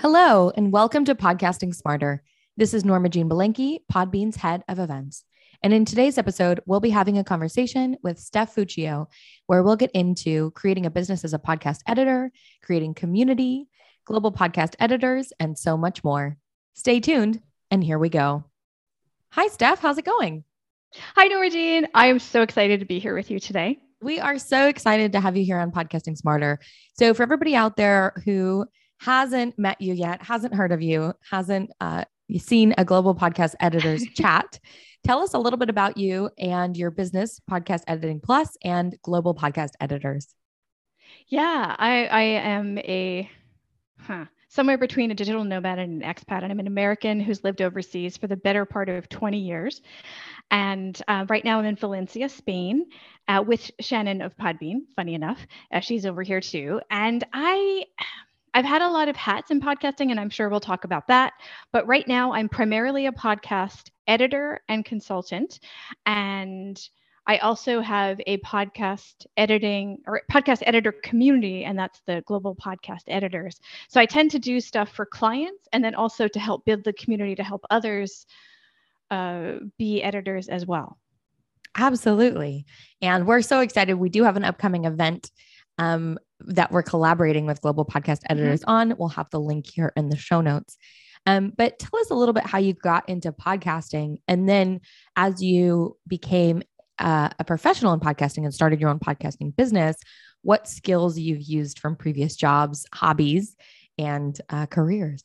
Hello, and welcome to Podcasting Smarter. This is Norma Jean Belenky, Podbean's head of events. And in today's episode, we'll be having a conversation with Steph Fuccio, where we'll get into creating a business as a podcast editor, creating community, global podcast editors, and so much more. Stay tuned, and here we go. Hi, Steph. How's it going? Hi, Norma Jean. I am so excited to be here with you today. We are so excited to have you here on Podcasting Smarter. So, for everybody out there who hasn't met you yet, hasn't heard of you, hasn't uh, seen a global podcast editors chat, tell us a little bit about you and your business, Podcast Editing Plus, and Global Podcast Editors. Yeah, I, I am a huh, somewhere between a digital nomad and an expat, and I'm an American who's lived overseas for the better part of 20 years. And uh, right now I'm in Valencia, Spain, uh, with Shannon of Podbean. Funny enough, uh, she's over here too. And I I've had a lot of hats in podcasting, and I'm sure we'll talk about that. But right now, I'm primarily a podcast editor and consultant. And I also have a podcast editing or podcast editor community, and that's the global podcast editors. So I tend to do stuff for clients and then also to help build the community to help others uh, be editors as well. Absolutely. And we're so excited. We do have an upcoming event um, that we're collaborating with global podcast mm-hmm. editors mm-hmm. on. We'll have the link here in the show notes. Um, but tell us a little bit how you got into podcasting. And then as you became uh, a professional in podcasting and started your own podcasting business, what skills you've used from previous jobs, hobbies, and uh, careers?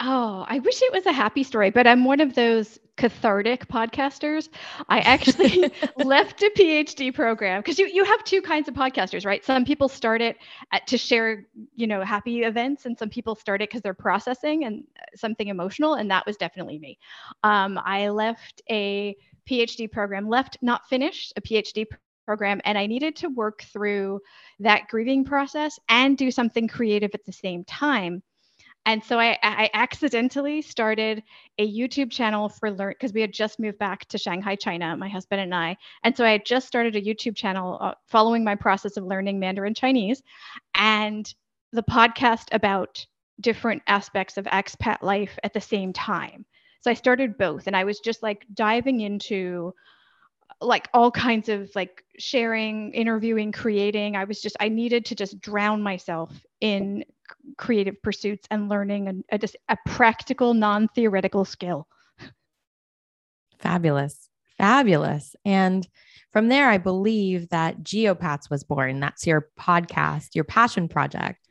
Oh, I wish it was a happy story, but I'm one of those cathartic podcasters. I actually left a PhD program because you, you have two kinds of podcasters, right? Some people start it at, to share, you know, happy events, and some people start it because they're processing and uh, something emotional, and that was definitely me. Um, I left a PhD program, left not finished a PhD program, and I needed to work through that grieving process and do something creative at the same time. And so I, I accidentally started a YouTube channel for learn because we had just moved back to Shanghai, China, my husband and I. And so I had just started a YouTube channel uh, following my process of learning Mandarin Chinese and the podcast about different aspects of expat life at the same time. So I started both and I was just like diving into like all kinds of like sharing, interviewing, creating. I was just I needed to just drown myself in creative pursuits and learning a, a, a practical, non theoretical skill. Fabulous. Fabulous. And from there, I believe that Geopats was born. That's your podcast, your passion project.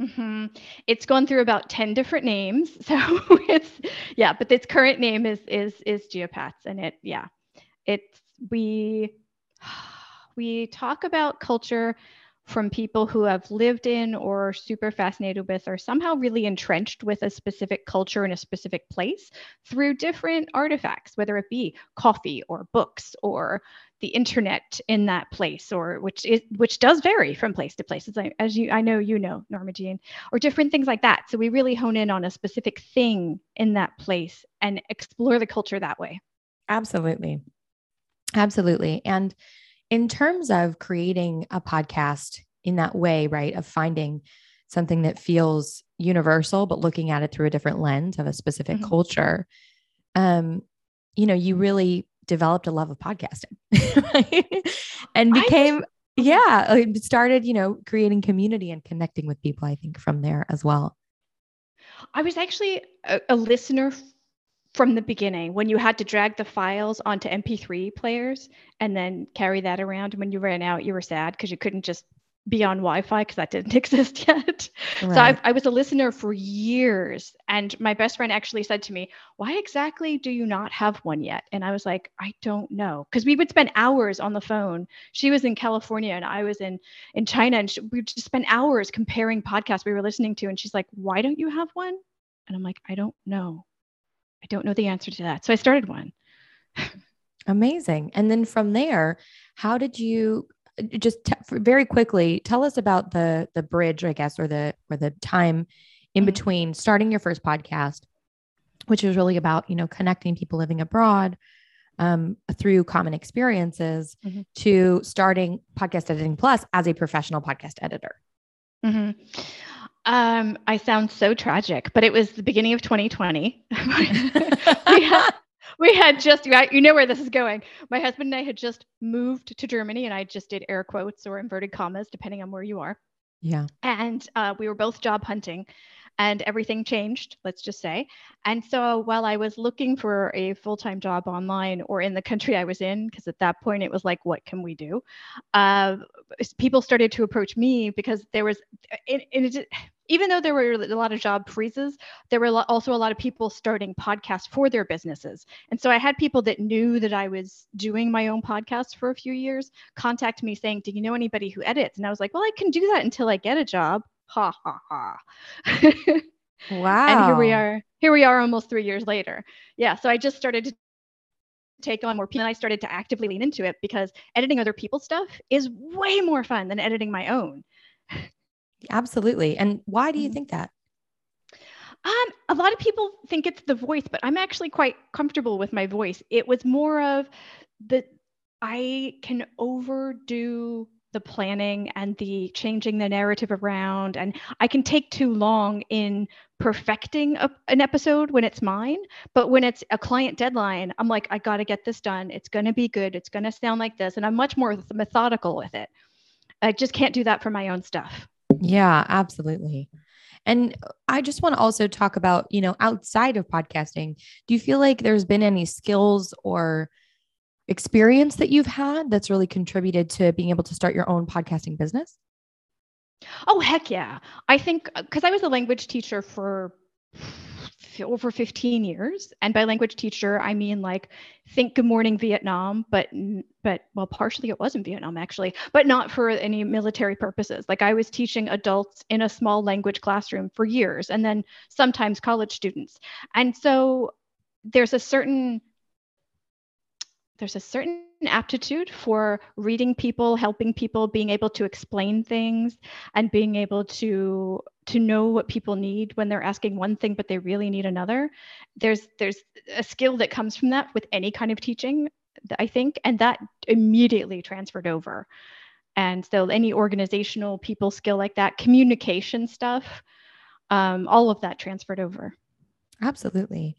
Mm-hmm. It's gone through about 10 different names. So it's, yeah, but its current name is, is, is Geopats. And it, yeah, it's, we, we talk about culture from people who have lived in or super fascinated with or somehow really entrenched with a specific culture in a specific place through different artifacts, whether it be coffee or books or the internet in that place, or which is which does vary from place to place, as, I, as you I know you know, Norma Jean, or different things like that. So we really hone in on a specific thing in that place and explore the culture that way. Absolutely. Absolutely. And in terms of creating a podcast in that way, right, of finding something that feels universal, but looking at it through a different lens of a specific mm-hmm. culture, um, you know, you really developed a love of podcasting right? and became, yeah, started, you know, creating community and connecting with people, I think, from there as well. I was actually a, a listener from the beginning when you had to drag the files onto MP3 players and then carry that around. And when you ran out, you were sad because you couldn't just be on Wi-Fi because that didn't exist yet. Right. So I, I, was a listener for years, and my best friend actually said to me, "Why exactly do you not have one yet?" And I was like, "I don't know," because we would spend hours on the phone. She was in California and I was in in China, and she, we just spent hours comparing podcasts we were listening to. And she's like, "Why don't you have one?" And I'm like, I don't know. I don't know the answer to that. So I started one. Amazing. And then from there, how did you just t- very quickly tell us about the the bridge, I guess, or the or the time in mm-hmm. between starting your first podcast, which was really about you know connecting people living abroad um, through common experiences, mm-hmm. to starting podcast editing plus as a professional podcast editor. Mm-hmm. Um, I sound so tragic, but it was the beginning of 2020. we, had, we had just, you know where this is going. My husband and I had just moved to Germany, and I just did air quotes or inverted commas, depending on where you are. Yeah. And uh, we were both job hunting and everything changed, let's just say. And so while I was looking for a full time job online or in the country I was in, because at that point it was like, what can we do? Uh, people started to approach me because there was, in, in, even though there were a lot of job freezes, there were also a lot of people starting podcasts for their businesses. And so I had people that knew that I was doing my own podcast for a few years contact me saying, Do you know anybody who edits? And I was like, Well, I can do that until I get a job ha ha ha. wow. And here we are. Here we are almost three years later. Yeah. So I just started to take on more people and I started to actively lean into it because editing other people's stuff is way more fun than editing my own. Absolutely. And why do you mm-hmm. think that? Um, a lot of people think it's the voice, but I'm actually quite comfortable with my voice. It was more of the I can overdo the planning and the changing the narrative around and i can take too long in perfecting a, an episode when it's mine but when it's a client deadline i'm like i got to get this done it's going to be good it's going to sound like this and i'm much more methodical with it i just can't do that for my own stuff yeah absolutely and I just want to also talk about, you know, outside of podcasting, do you feel like there's been any skills or experience that you've had that's really contributed to being able to start your own podcasting business? Oh, heck yeah. I think because uh, I was a language teacher for over 15 years. And by language teacher i mean like think good morning vietnam but but well partially it was in vietnam actually but not for any military purposes. Like i was teaching adults in a small language classroom for years and then sometimes college students. And so there's a certain there's a certain aptitude for reading people helping people being able to explain things and being able to to know what people need when they're asking one thing but they really need another. There's there's a skill that comes from that with any kind of teaching i think and that immediately transferred over. And so any organizational people skill like that communication stuff um, all of that transferred over. Absolutely.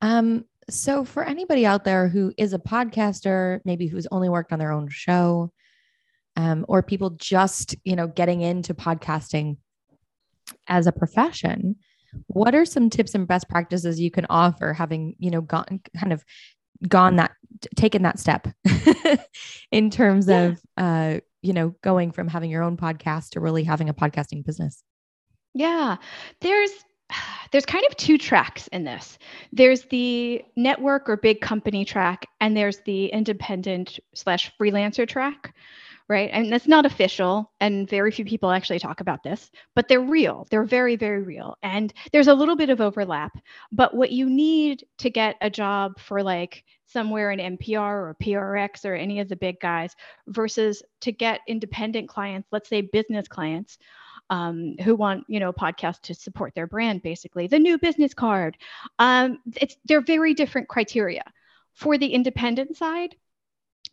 Um, so, for anybody out there who is a podcaster, maybe who's only worked on their own show, um, or people just, you know, getting into podcasting as a profession, what are some tips and best practices you can offer having, you know, gone kind of gone that, taken that step in terms yeah. of, uh, you know, going from having your own podcast to really having a podcasting business? Yeah, there's there's kind of two tracks in this. There's the network or big company track and there's the independent slash freelancer track right? And that's not official and very few people actually talk about this but they're real. They're very very real. And there's a little bit of overlap but what you need to get a job for like somewhere in npr or prx or any of the big guys versus to get independent clients let's say business clients um, who want you know a podcast to support their brand basically. The new business card. Um, it's they're very different criteria. For the independent side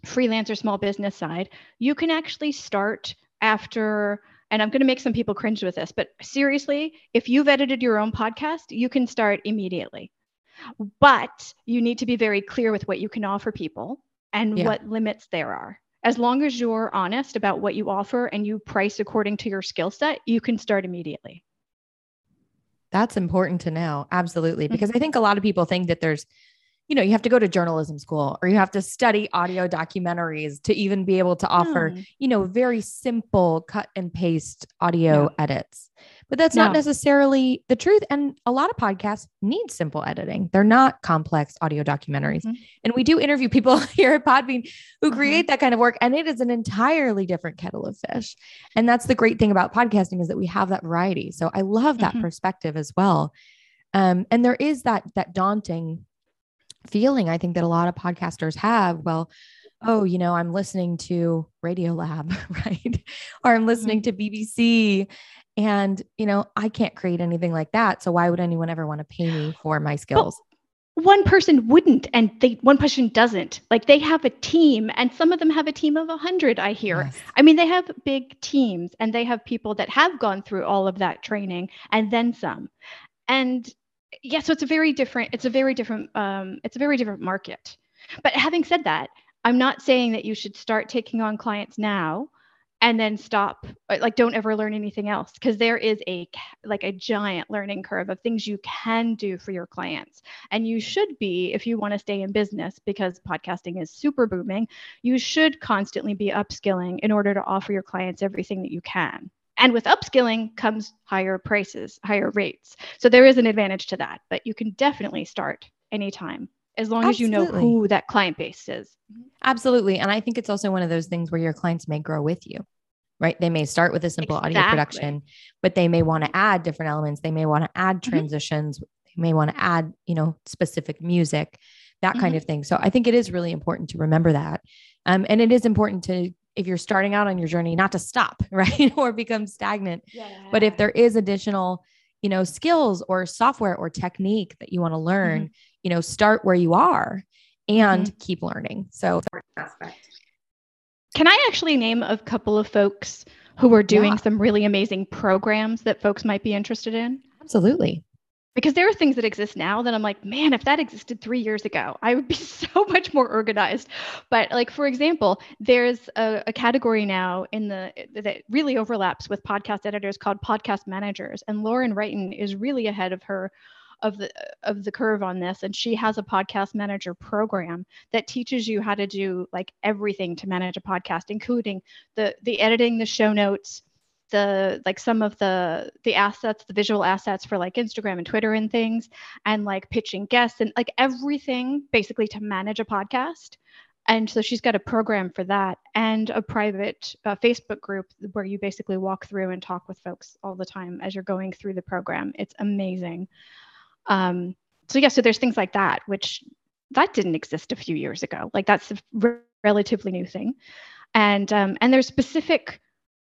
freelancer small business side you can actually start after and i'm going to make some people cringe with this but seriously if you've edited your own podcast you can start immediately. But you need to be very clear with what you can offer people and yeah. what limits there are as long as you're honest about what you offer and you price according to your skill set, you can start immediately. That's important to know. Absolutely. Mm-hmm. Because I think a lot of people think that there's, you know, you have to go to journalism school or you have to study audio documentaries to even be able to offer, mm. you know, very simple cut and paste audio yeah. edits. But that's no. not necessarily the truth. And a lot of podcasts need simple editing. They're not complex audio documentaries. Mm-hmm. And we do interview people here at Podbean who mm-hmm. create that kind of work. And it is an entirely different kettle of fish. And that's the great thing about podcasting is that we have that variety. So I love that mm-hmm. perspective as well. Um, and there is that that daunting feeling I think that a lot of podcasters have. Well, oh, you know, I'm listening to Radio Lab, right? or I'm listening mm-hmm. to BBC and, you know, I can't create anything like that. So why would anyone ever want to pay me for my skills? One person wouldn't and they one person doesn't like they have a team and some of them have a team of 100 i hear yes. i mean they have big teams and they have people that have gone through all of that training and then some and yeah so it's a very different it's a very different um, it's a very different market but having said that i'm not saying that you should start taking on clients now and then stop uh, like don't ever learn anything else because there is a like a giant learning curve of things you can do for your clients. And you should be if you want to stay in business because podcasting is super booming you should constantly be upskilling in order to offer your clients everything that you can. And with upskilling comes higher prices, higher rates. So there is an advantage to that, but you can definitely start anytime as long Absolutely. as you know who that client base is. Absolutely. And I think it's also one of those things where your clients may grow with you, right? They may start with a simple exactly. audio production, but they may want to add different elements. They may want to add mm-hmm. transitions. Mm-hmm. They may want to add, you know, specific music, that mm-hmm. kind of thing. So I think it is really important to remember that. Um, and it is important to if you're starting out on your journey not to stop right or become stagnant yeah. but if there is additional you know skills or software or technique that you want to learn mm-hmm. You know start where you are and mm-hmm. keep learning so can i actually name a couple of folks who are doing yeah. some really amazing programs that folks might be interested in absolutely because there are things that exist now that I'm like, man, if that existed three years ago, I would be so much more organized. But like, for example, there's a, a, category now in the that really overlaps with podcast editors called podcast managers, and Lauren Wrighton is really ahead of her of the of the curve on this and she has a podcast manager program that teaches you how to do like everything to manage a podcast including the the editing the show notes the like some of the the assets the visual assets for like instagram and twitter and things and like pitching guests and like everything basically to manage a podcast. And so she's got a program for that and a private uh, facebook group where you basically walk through and talk with folks all the time as you're going through the program. It's amazing um, so yeah so there's things like that which that didn't exist a few years ago like that's a re- relatively new thing and um, and there's specific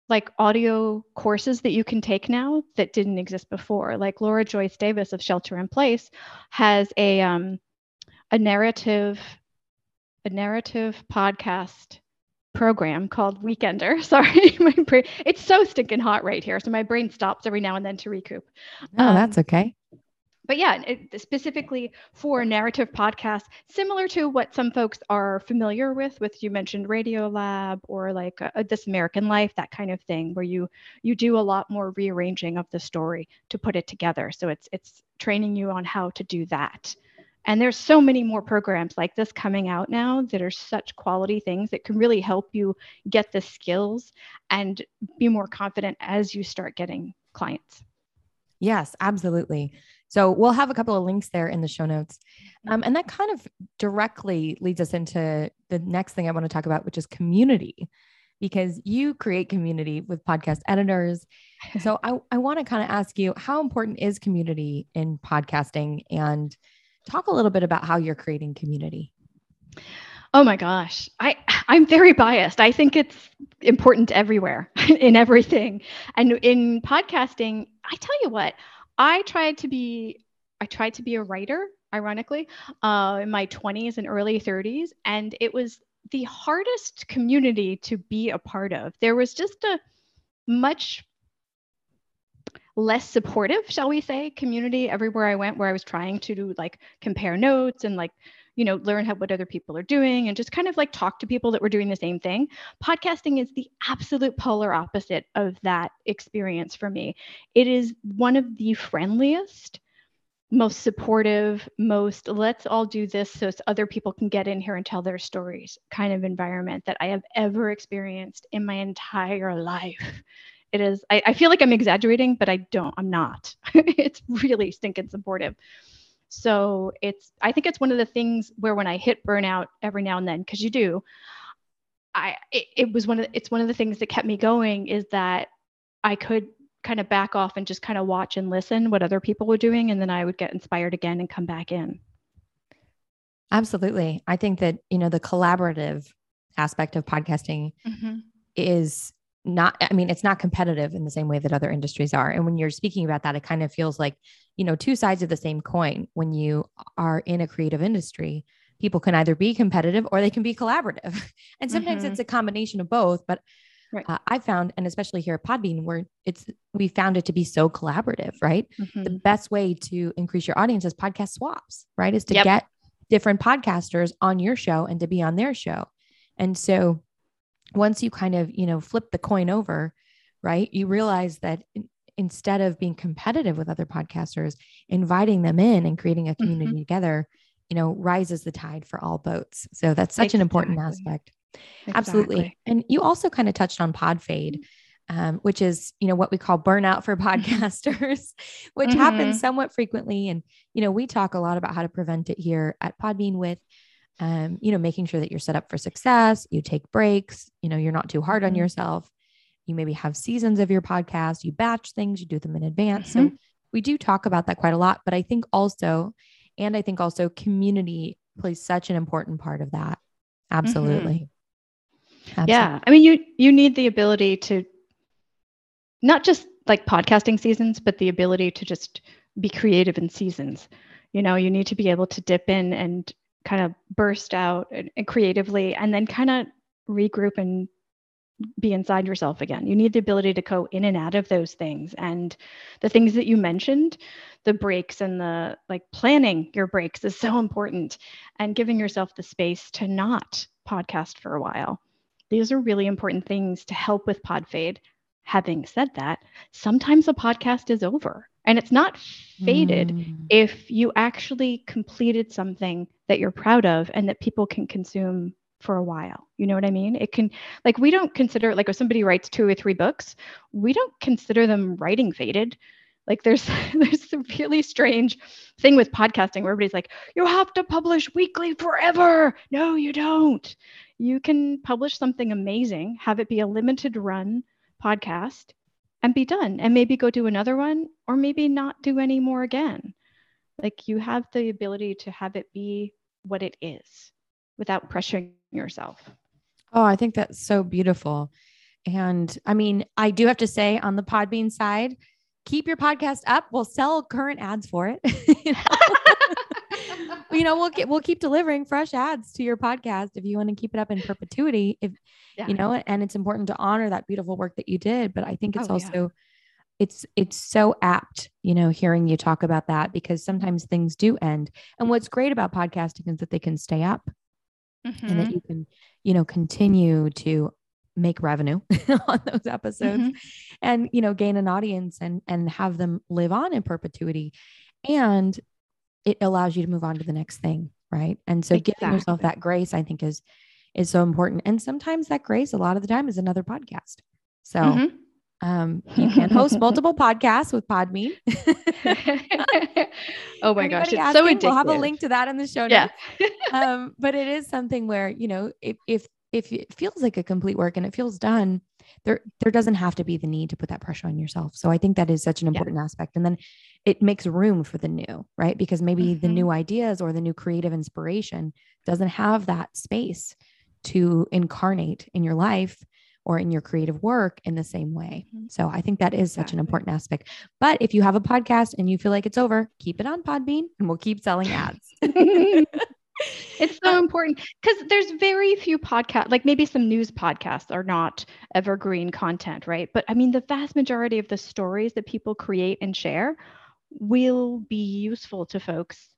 like audio courses that you can take now that didn't exist before. Like Laura Joyce Davis of Shelter in Place has a um, a narrative a narrative podcast program called Weekender. Sorry, my brain, it's so stinking hot right here, so my brain stops every now and then to recoup. Oh, um, that's okay but yeah, it, specifically for narrative podcasts, similar to what some folks are familiar with, with you mentioned Radio Lab or like a This American Life, that kind of thing, where you you do a lot more rearranging of the story to put it together. So it's it's training you on how to do that. And there's so many more programs like this coming out now that are such quality things that can really help you get the skills and be more confident as you start getting clients. Yes, absolutely. So we'll have a couple of links there in the show notes. Um, and that kind of directly leads us into the next thing I want to talk about, which is community, because you create community with podcast editors. So I, I want to kind of ask you how important is community in podcasting and talk a little bit about how you're creating community. Oh my gosh. I I'm very biased. I think it's important everywhere in everything. And in podcasting, I tell you what, I tried to be I tried to be a writer, ironically, uh, in my 20s and early 30s, and it was the hardest community to be a part of. There was just a much less supportive, shall we say, community everywhere I went where I was trying to like compare notes and like you know learn how what other people are doing and just kind of like talk to people that were doing the same thing. Podcasting is the absolute polar opposite of that experience for me. It is one of the friendliest most supportive most let's all do this so other people can get in here and tell their stories kind of environment that i have ever experienced in my entire life. It is I, I feel like i'm exaggerating but i don't i'm not. It's really stinking supportive so it's I think it's one of the things where when I hit burnout every now and then, because you do, I it, it was one of the, it's one of the things that kept me going is that I could kind of back off and just kind of watch and listen what other people were doing. And then I would get inspired again and come back in. Absolutely. I think that, you know, the collaborative aspect of podcasting mm-hmm. is not i mean it's not competitive in the same way that other industries are and when you're speaking about that it kind of feels like you know two sides of the same coin when you are in a creative industry people can either be competitive or they can be collaborative and sometimes mm-hmm. it's a combination of both but right. uh, i found and especially here at podbean where it's we found it to be so collaborative right mm-hmm. the best way to increase your audience is podcast swaps right is to yep. get different podcasters on your show and to be on their show and so once you kind of, you know, flip the coin over, right, you realize that instead of being competitive with other podcasters, inviting them in and creating a community mm-hmm. together, you know, rises the tide for all boats. So that's such exactly. an important aspect. Exactly. Absolutely. And you also kind of touched on pod fade. Um, which is you know what we call burnout for podcasters which mm-hmm. happens somewhat frequently and you know we talk a lot about how to prevent it here at podbean with um, you know, making sure that you're set up for success, you take breaks, you know, you're not too hard on mm-hmm. yourself. You maybe have seasons of your podcast, you batch things, you do them in advance. Mm-hmm. So we do talk about that quite a lot, but I think also, and I think also community plays such an important part of that. Absolutely. Mm-hmm. Absolutely. Yeah. I mean, you you need the ability to not just like podcasting seasons, but the ability to just be creative in seasons. You know, you need to be able to dip in and kind of burst out and, and creatively and then kind of regroup and be inside yourself again. You need the ability to go in and out of those things. And the things that you mentioned, the breaks and the like planning your breaks is so important and giving yourself the space to not podcast for a while. These are really important things to help with pod fade. Having said that, sometimes a podcast is over and it's not faded mm. if you actually completed something that you're proud of and that people can consume for a while. You know what I mean? It can, like, we don't consider, like, if somebody writes two or three books, we don't consider them writing faded. Like, there's there's a really strange thing with podcasting where everybody's like, you have to publish weekly forever. No, you don't. You can publish something amazing, have it be a limited run podcast, and be done and maybe go do another one or maybe not do any more again. Like you have the ability to have it be what it is without pressuring yourself. Oh i think that's so beautiful. And i mean i do have to say on the podbean side keep your podcast up. We'll sell current ads for it you know we'll get we'll keep delivering fresh ads to your podcast if you want to keep it up in perpetuity if yeah. you know and it's important to honor that beautiful work that you did but i think it's oh, also yeah. it's it's so apt you know hearing you talk about that because sometimes things do end and what's great about podcasting is that they can stay up mm-hmm. and that mm-hmm. you can you know continue to make revenue on those episodes mm-hmm. and you know gain an audience and and have them live on in perpetuity and it allows you to move on to the next thing right and so exactly. giving yourself that grace i think is is so important. And sometimes that grace, a lot of the time, is another podcast. So mm-hmm. um, you can host multiple podcasts with Podbean. oh my gosh, it's asking, so addictive. We'll have a link to that in the show notes. Yeah. um, but it is something where you know if if if it feels like a complete work and it feels done, there there doesn't have to be the need to put that pressure on yourself. So I think that is such an important yeah. aspect. And then it makes room for the new, right? Because maybe mm-hmm. the new ideas or the new creative inspiration doesn't have that space to incarnate in your life or in your creative work in the same way. Mm-hmm. So I think that is such an important aspect. But if you have a podcast and you feel like it's over, keep it on Podbean and we'll keep selling ads. it's so important because there's very few podcasts, like maybe some news podcasts are not evergreen content, right? But I mean, the vast majority of the stories that people create and share will be useful to folks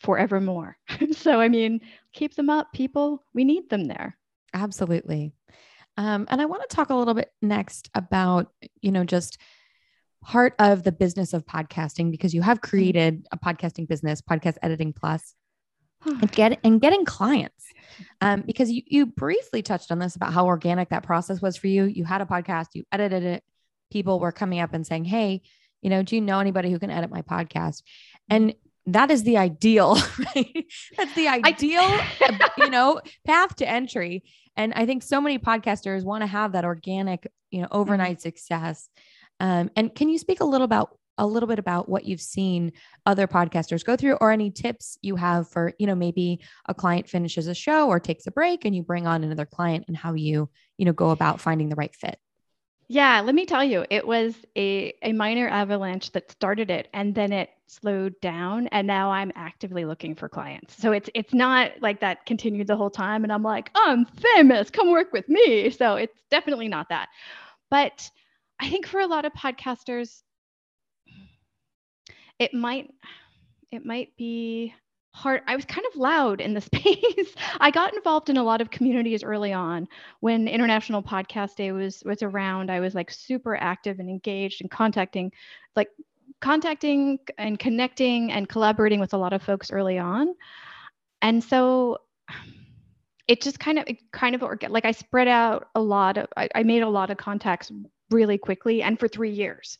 forevermore. so, I mean, keep them up, people. We need them there. Absolutely. Um, and I want to talk a little bit next about, you know, just part of the business of podcasting because you have mm-hmm. created a podcasting business, Podcast Editing Plus, and get and getting clients. Um, because you you briefly touched on this about how organic that process was for you. You had a podcast, you edited it, people were coming up and saying, Hey, you know, do you know anybody who can edit my podcast? And that is the ideal, right? That's the ideal, you know, path to entry. And I think so many podcasters want to have that organic, you know, overnight mm-hmm. success. Um, and can you speak a little about a little bit about what you've seen other podcasters go through or any tips you have for, you know, maybe a client finishes a show or takes a break and you bring on another client and how you, you know, go about finding the right fit? Yeah, let me tell you, it was a, a minor avalanche that started it and then it slowed down and now I'm actively looking for clients. So it's it's not like that continued the whole time and I'm like, I'm famous, come work with me. So it's definitely not that. But I think for a lot of podcasters, it might it might be hard. I was kind of loud in the space. I got involved in a lot of communities early on. When international podcast day was was around i was like super active and engaged and contacting like contacting and connecting and collaborating with a lot of folks early on. And so it just kind of it kind of like i spread out a lot of I, I made a lot of contacts really quickly and for three years.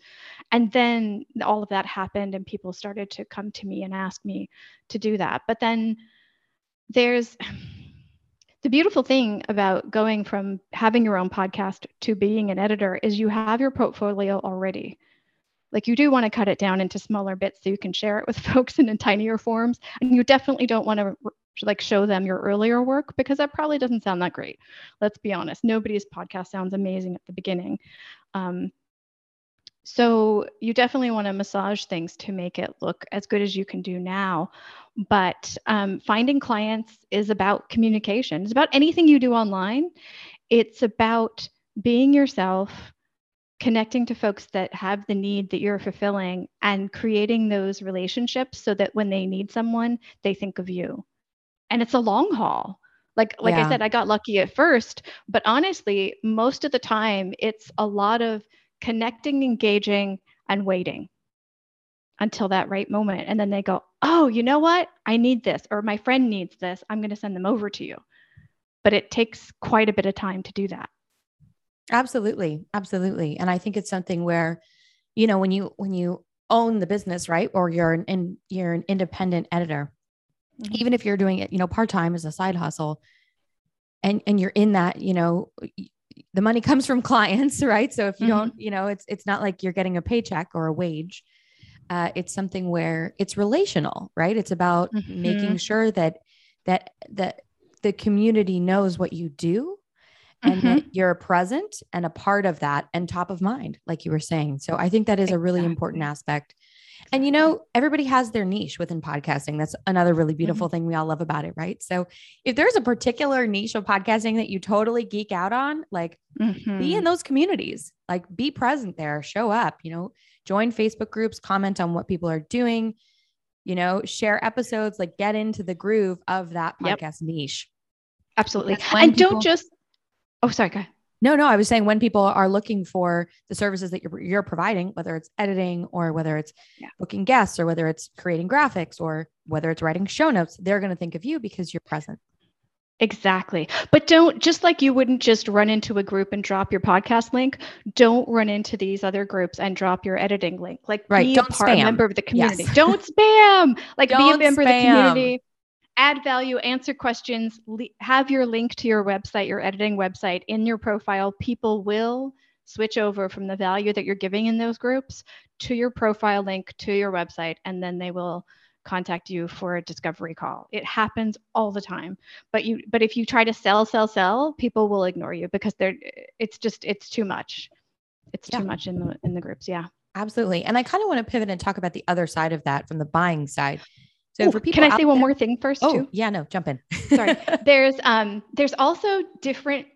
And then all of that happened, and people started to come to me and ask me to do that. But then there's the beautiful thing about going from having your own podcast to being an editor is you have your portfolio already. Like you do want to cut it down into smaller bits so you can share it with folks in, in tinier forms. And you definitely don't want to like show them your earlier work because that probably doesn't sound that great. Let's be honest. Nobody's podcast sounds amazing at the beginning. Um, so you definitely want to massage things to make it look as good as you can do now. But um, finding clients is about communication. It's about anything you do online. It's about being yourself, connecting to folks that have the need that you're fulfilling, and creating those relationships so that when they need someone, they think of you. And it's a long haul. Like like yeah. I said, I got lucky at first, but honestly, most of the time it's a lot of connecting, engaging, and waiting until that right moment. And then they go, oh, you know what? I need this, or my friend needs this. I'm going to send them over to you. But it takes quite a bit of time to do that. Absolutely. Absolutely. And I think it's something where, you know, when you, when you own the business, right? Or you're an, in, you're an independent editor, mm-hmm. even if you're doing it, you know, part-time as a side hustle and, and you're in that, you know, the money comes from clients, right? So if you mm-hmm. don't, you know, it's, it's not like you're getting a paycheck or a wage. Uh, it's something where it's relational, right? It's about mm-hmm. making sure that, that, that the community knows what you do and mm-hmm. that you're present and a part of that and top of mind, like you were saying. So I think that is a really important aspect and you know, everybody has their niche within podcasting. That's another really beautiful mm-hmm. thing we all love about it, right? So if there's a particular niche of podcasting that you totally geek out on, like mm-hmm. be in mm-hmm. those communities, like be present there, show up, you know, join Facebook groups, comment on what people are doing, you know, share episodes, like get into the groove of that podcast yep. niche. Absolutely. And people- don't just, oh, sorry, go ahead. No, no, I was saying when people are looking for the services that you're you're providing, whether it's editing or whether it's yeah. booking guests or whether it's creating graphics or whether it's writing show notes, they're going to think of you because you're present. Exactly. But don't just like you wouldn't just run into a group and drop your podcast link, don't run into these other groups and drop your editing link. Like right. be don't a, part, spam. a member of the community. Yes. Don't spam. Like don't be a member spam. of the community add value, answer questions, le- have your link to your website, your editing website in your profile. People will switch over from the value that you're giving in those groups to your profile link to your website, and then they will contact you for a discovery call. It happens all the time. But you but if you try to sell sell sell, people will ignore you because they're it's just it's too much. It's yeah. too much in the in the groups, yeah. Absolutely. And I kind of want to pivot and talk about the other side of that from the buying side. So Ooh, for people, can I say one more thing first? Oh, too? yeah, no, jump in. Sorry. There's um, there's also different.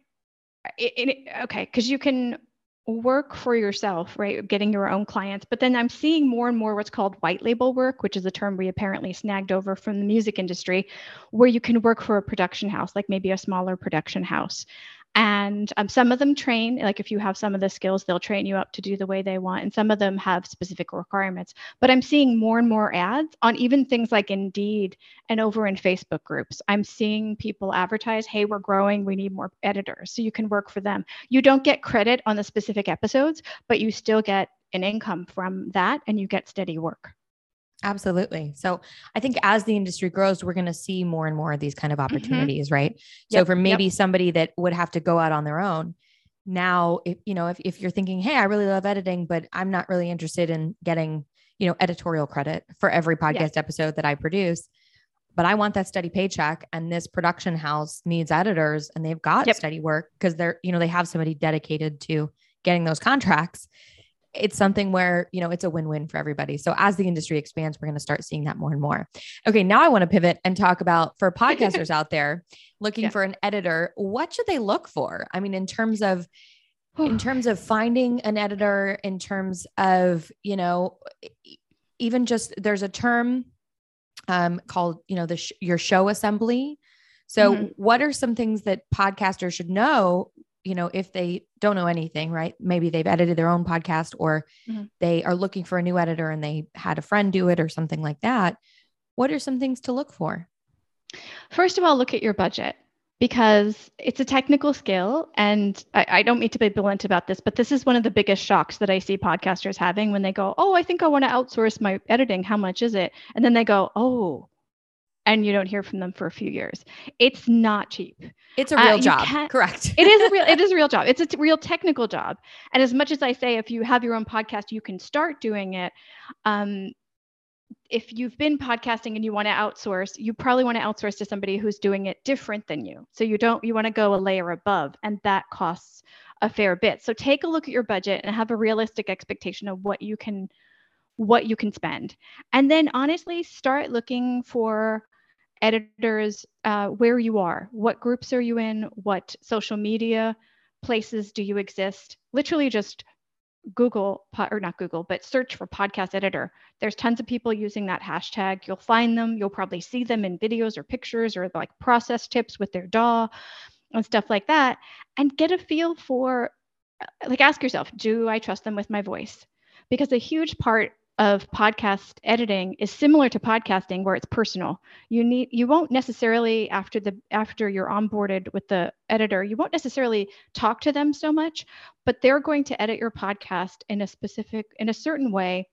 It, it, okay, because you can work for yourself, right? Getting your own clients. But then I'm seeing more and more what's called white label work, which is a term we apparently snagged over from the music industry, where you can work for a production house, like maybe a smaller production house and um, some of them train like if you have some of the skills they'll train you up to do the way they want and some of them have specific requirements. But i'm seeing more and more ads on even things like indeed and over in facebook groups. I'm seeing people advertise hey we're growing we need more editors so you can work for them. You don't get credit on the specific episodes but you still get an income from that and you get steady work Absolutely. So I think as the industry grows, we're going to see more and more of these kind of mm-hmm. opportunities, mm-hmm. right? So yep, for maybe yep. somebody that would have to go out on their own, now if you know if, if you're thinking hey i really love editing but i'm not really interested in getting you know editorial credit for every podcast yeah. episode that i produce but i want that steady paycheck and this production house needs editors and they've got yep. steady work because they're you know they have somebody dedicated to getting those contracts it's something where you know it's a win-win for everybody. So as the industry expands we're going to start seeing that more and more. Okay now i want to pivot and talk about for podcasters out there looking yeah. for an editor what should they look for? I mean in terms of in terms of finding an editor in terms of you know even just there's a term um, called you know the sh- your show assembly. So mm-hmm. what are some things that podcasters should know you know, if they don't know anything, right? Maybe they've edited their own podcast or mm-hmm. they are looking for a new editor and they had a friend do it or something like that. What are some things to look for? First of all, look at your budget because it's a technical skill. And I, I, don't mean to be blunt about this, but this is one of the biggest shocks that I see podcasters having when they go, Oh, I think I want to outsource my editing. How much is it? And then they go, Oh, and you don't hear from them for a few years. It's not cheap. It's a real uh, job. Correct. it is a real it is a real job. It's a real technical job. And as much as I say if you have your own podcast you can start doing it um, if you've been podcasting and you want to outsource, you probably want to outsource to somebody who's doing it different than you. So you don't you want to go a layer above and that costs a fair bit. So take a look at your budget and have a realistic expectation of what you can what you can spend. And then honestly start looking for editors uh, where you are. What groups are you in? What social media places do you exist? Literally just Google, or not Google, but search for podcast editor. There's tons of people using that hashtag. You'll find them. You'll probably see them in videos or pictures or like process tips with their DAW and stuff like that. And get a feel for, like, ask yourself, do I trust them with my voice? Because a huge part of podcast editing is similar to podcasting where it's personal. You need you won't necessarily after the after you're onboarded with the editor you won't necessarily talk to them so much but they're going to edit your podcast in a specific in a certain way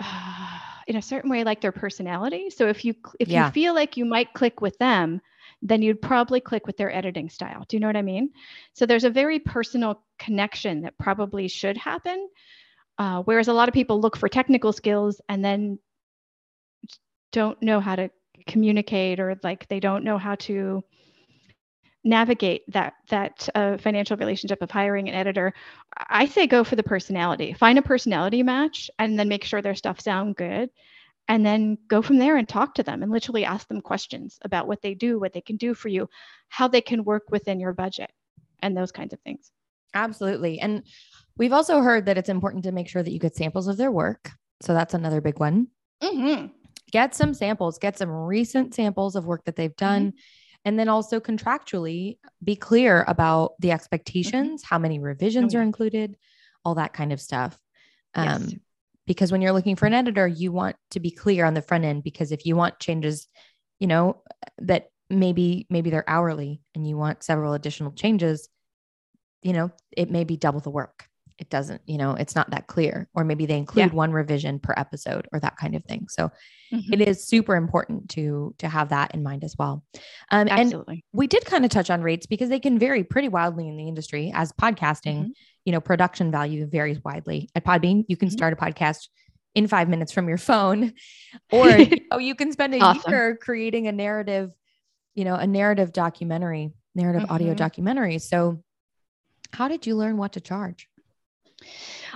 uh, in a certain way like their personality. So if you if yeah. you feel like you might click with them then you'd probably click with their editing style. Do you know what i mean? So there's a very personal connection that probably should happen uh, whereas a lot of people look for technical skills and then don't know how to communicate or like they don't know how to navigate that that uh, financial relationship of hiring an editor i say go for the personality. Find a personality match and then make sure their stuff sound good and then go from there and talk to them and literally ask them questions about what they do what they can do for you how they can work within your budget and those kinds of things. Absolutely. And We've also heard that it's important to make sure that you get samples of their work. So that's another big one. Mm-hmm. Get some samples, get some recent samples of work that they've done. Mm-hmm. And then also contractually be clear about the expectations, mm-hmm. how many revisions oh, yeah. are included, all that kind of stuff. Um, yes. Because when you're looking for an editor, you want to be clear on the front end. Because if you want changes, you know, that maybe maybe they're hourly and you want several additional changes, you know, it may be double the work it doesn't, you know, it's not that clear. Or maybe they include yeah. one revision per episode or that kind of thing. So mm-hmm. it is super important to to have that in mind as well. Um, Absolutely. And we did kind of touch on rates because they can vary pretty wildly in the industry as podcasting, mm-hmm. you know, production value varies widely. At Podbean, you can mm-hmm. start a podcast in five minutes from your phone, or oh, you can spend a awesome. year creating a narrative, you know, a narrative documentary, narrative audio mm-hmm. documentary. So how did you learn what to charge?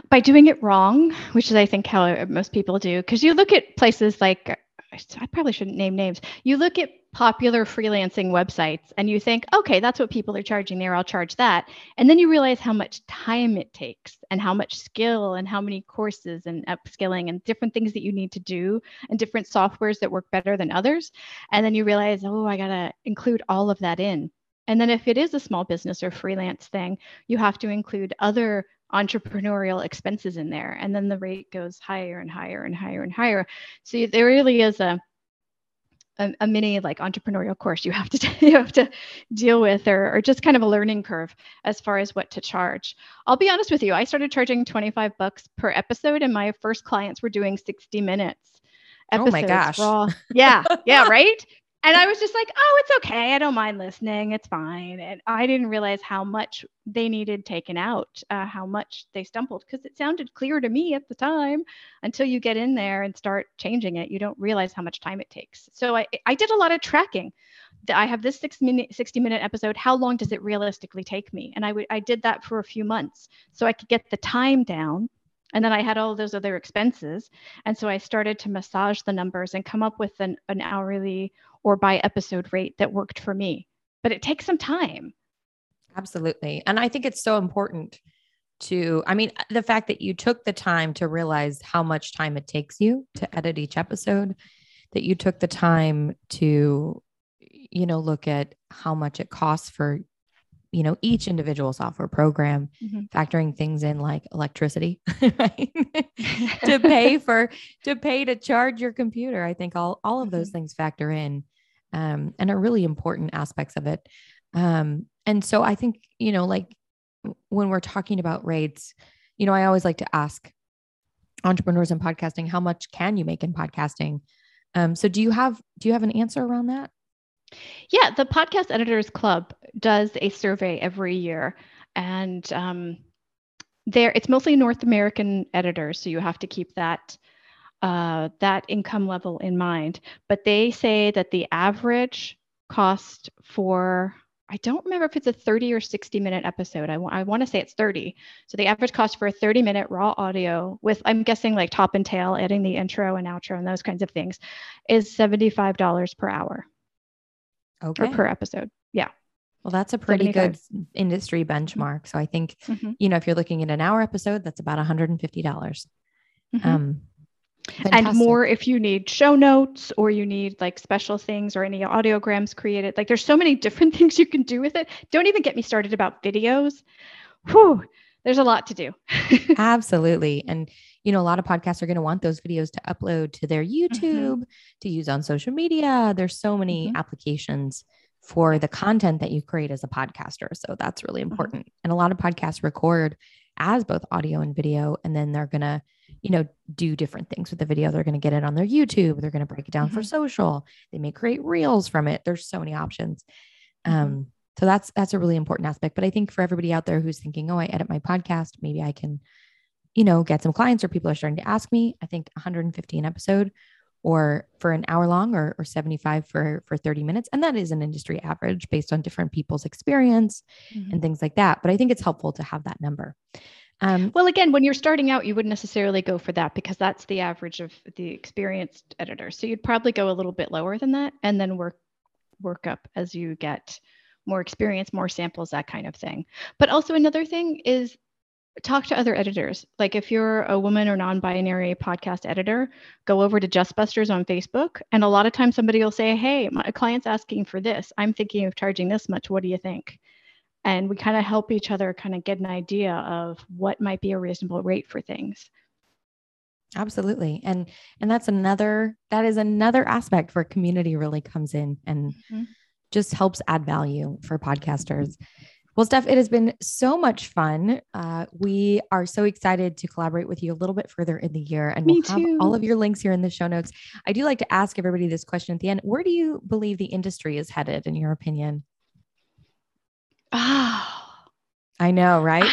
By doing it wrong, which is I think how most people do. Because you look at places like I probably shouldn't name names. You look at popular freelancing websites and you think, okay, that's what people are charging there. I'll charge that. And then you realize how much time it takes and how much skill and how many courses and upskilling and different things that you need to do and different softwares that work better than others. And then you realize, oh, I got to include all of that in. And then if it is a small business or freelance thing, you have to include other entrepreneurial expenses in there. And then the rate goes higher and higher and higher and higher. So there really is a a, a mini like entrepreneurial course you have to you have to deal with or, or just kind of a learning curve as far as what to charge. I'll be honest with you i started charging 25 bucks per episode and my first clients were doing 60 minutes episodes oh my gosh. raw. yeah yeah right and I was just like, oh, it's okay. I don't mind listening. It's fine. And I didn't realize how much they needed taken out, uh, how much they stumbled, because it sounded clear to me at the time. Until you get in there and start changing it, you don't realize how much time it takes. So I, I did a lot of tracking. I have this six minute, 60 minute episode. How long does it realistically take me? And I, w- I did that for a few months so I could get the time down and then I had all those other expenses. And so I started to massage the numbers and come up with an, an hourly or by episode rate that worked for me. But it takes some time. Absolutely. And I think it's so important to, I mean, the fact that you took the time to realize how much time it takes you to edit each episode, that you took the time to, you know, look at how much it costs for you know each individual software program mm-hmm. factoring things in like electricity right? to pay for to pay to charge your computer i think all all of mm-hmm. those things factor in um, and are really important aspects of it. Um, and so i think you know like when we're talking about rates you know i always like to ask entrepreneurs in podcasting how much can you make in podcasting? Um, so do you have do you have an answer around that? Yeah, the Podcast Editors Club does a survey every year, and um, there it's mostly North American editors, so you have to keep that uh, that income level in mind. But they say that the average cost for I don't remember if it's a 30 or 60 minute episode. I, w- I want to say it's 30. So the average cost for a 30 minute raw audio with, I'm guessing like top and tail, adding the intro and outro and those kinds of things, is $75 per hour okay. or per episode. Yeah. Well, that's a pretty 75. good industry benchmark. So I think, mm-hmm. you know, if you're looking at an hour episode, that's about 150. dollars mm hmm um, and more if you need show notes or you need like special things or any audiograms created. Like there's so many different things you can do with it. Don't even get me started about videos. Whew, there's a lot to do. Absolutely. And you know, a lot of podcasts are going to want those videos to upload to their mm-hmm. YouTube, mm-hmm. to use on social media. There's so many mm-hmm. applications for the content that you create as a podcaster. So that's really mm-hmm. important. Mm-hmm. And a lot of podcasts record as both audio and video, and then they're going to, you know, do different things with the video. They're going to get it on their YouTube. They're going to break it down for mm-hmm. social. They may create reels from it. There's so many options. Um, so that's that's a really important aspect. But I think for everybody out there who's thinking, oh, I edit my podcast, maybe I can you know, get some clients or people are starting to ask me. I think 150 an episode or for an hour long or, or 75 for for 30 minutes and that is an industry average based on different people's experience mm-hmm. and things like that but i think it's helpful to have that number um, well again when you're starting out you wouldn't necessarily go for that because that's the average of the experienced editor so you'd probably go a little bit lower than that and then work work up as you get more experience more samples that kind of thing but also another thing is talk to other editors. Like if you're a woman or non-binary podcast editor, go over to Justbusters on Facebook, and a lot of times somebody will say, "Hey, my client's asking for this. I'm thinking of charging this much. What do you think?" And we kind of help each other kind of get an idea of what might be a reasonable rate for things. Absolutely. And and that's another that is another aspect where community really comes in and mm-hmm. just helps add value for podcasters. Well, Steph, it has been so much fun. Uh, we are so excited to collaborate with you a little bit further in the year, and Me we'll have all of your links here in the show notes. I do like to ask everybody this question at the end: Where do you believe the industry is headed, in your opinion? Oh, I know, right?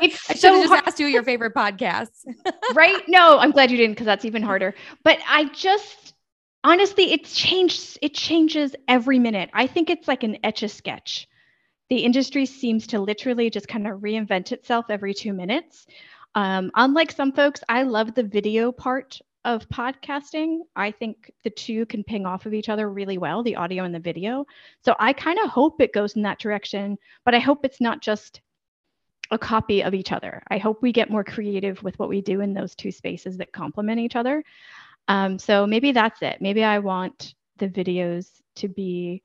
I, I should so have just hard. asked you your favorite podcasts. right? No, I'm glad you didn't because that's even harder. But I just honestly, it's changed. It changes every minute. I think it's like an etch a sketch the industry seems to literally just kind of reinvent itself every two minutes. Um, unlike some folks, I love the video part of podcasting. I think the two can ping off of each other really well, the audio and the video. So I kind of hope it goes in that direction, but I hope it's not just a copy of each other. I hope we get more creative with what we do in those two spaces that complement each other. Um, so maybe that's it. Maybe I want the videos to be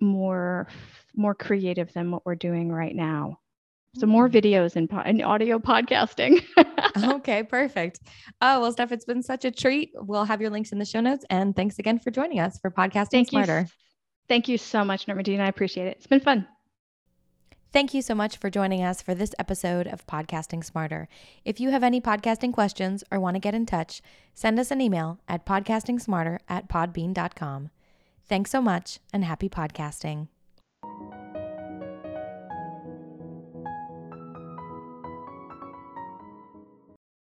more more creative than what we're doing right now. So more mm. videos and, po- and audio podcasting. okay, perfect. Oh, well, Steph, it's been such a treat. We'll have your links in the show notes. And thanks again for joining us for Podcasting Thank Smarter. You. Thank you so much, Normandine. I appreciate it. It's been fun. Thank you so much for joining us for this episode of Podcasting Smarter. If you have any podcasting questions or want to get in touch, send us an email at podcastingsmarter at podbean.com. Thanks so much and happy podcasting.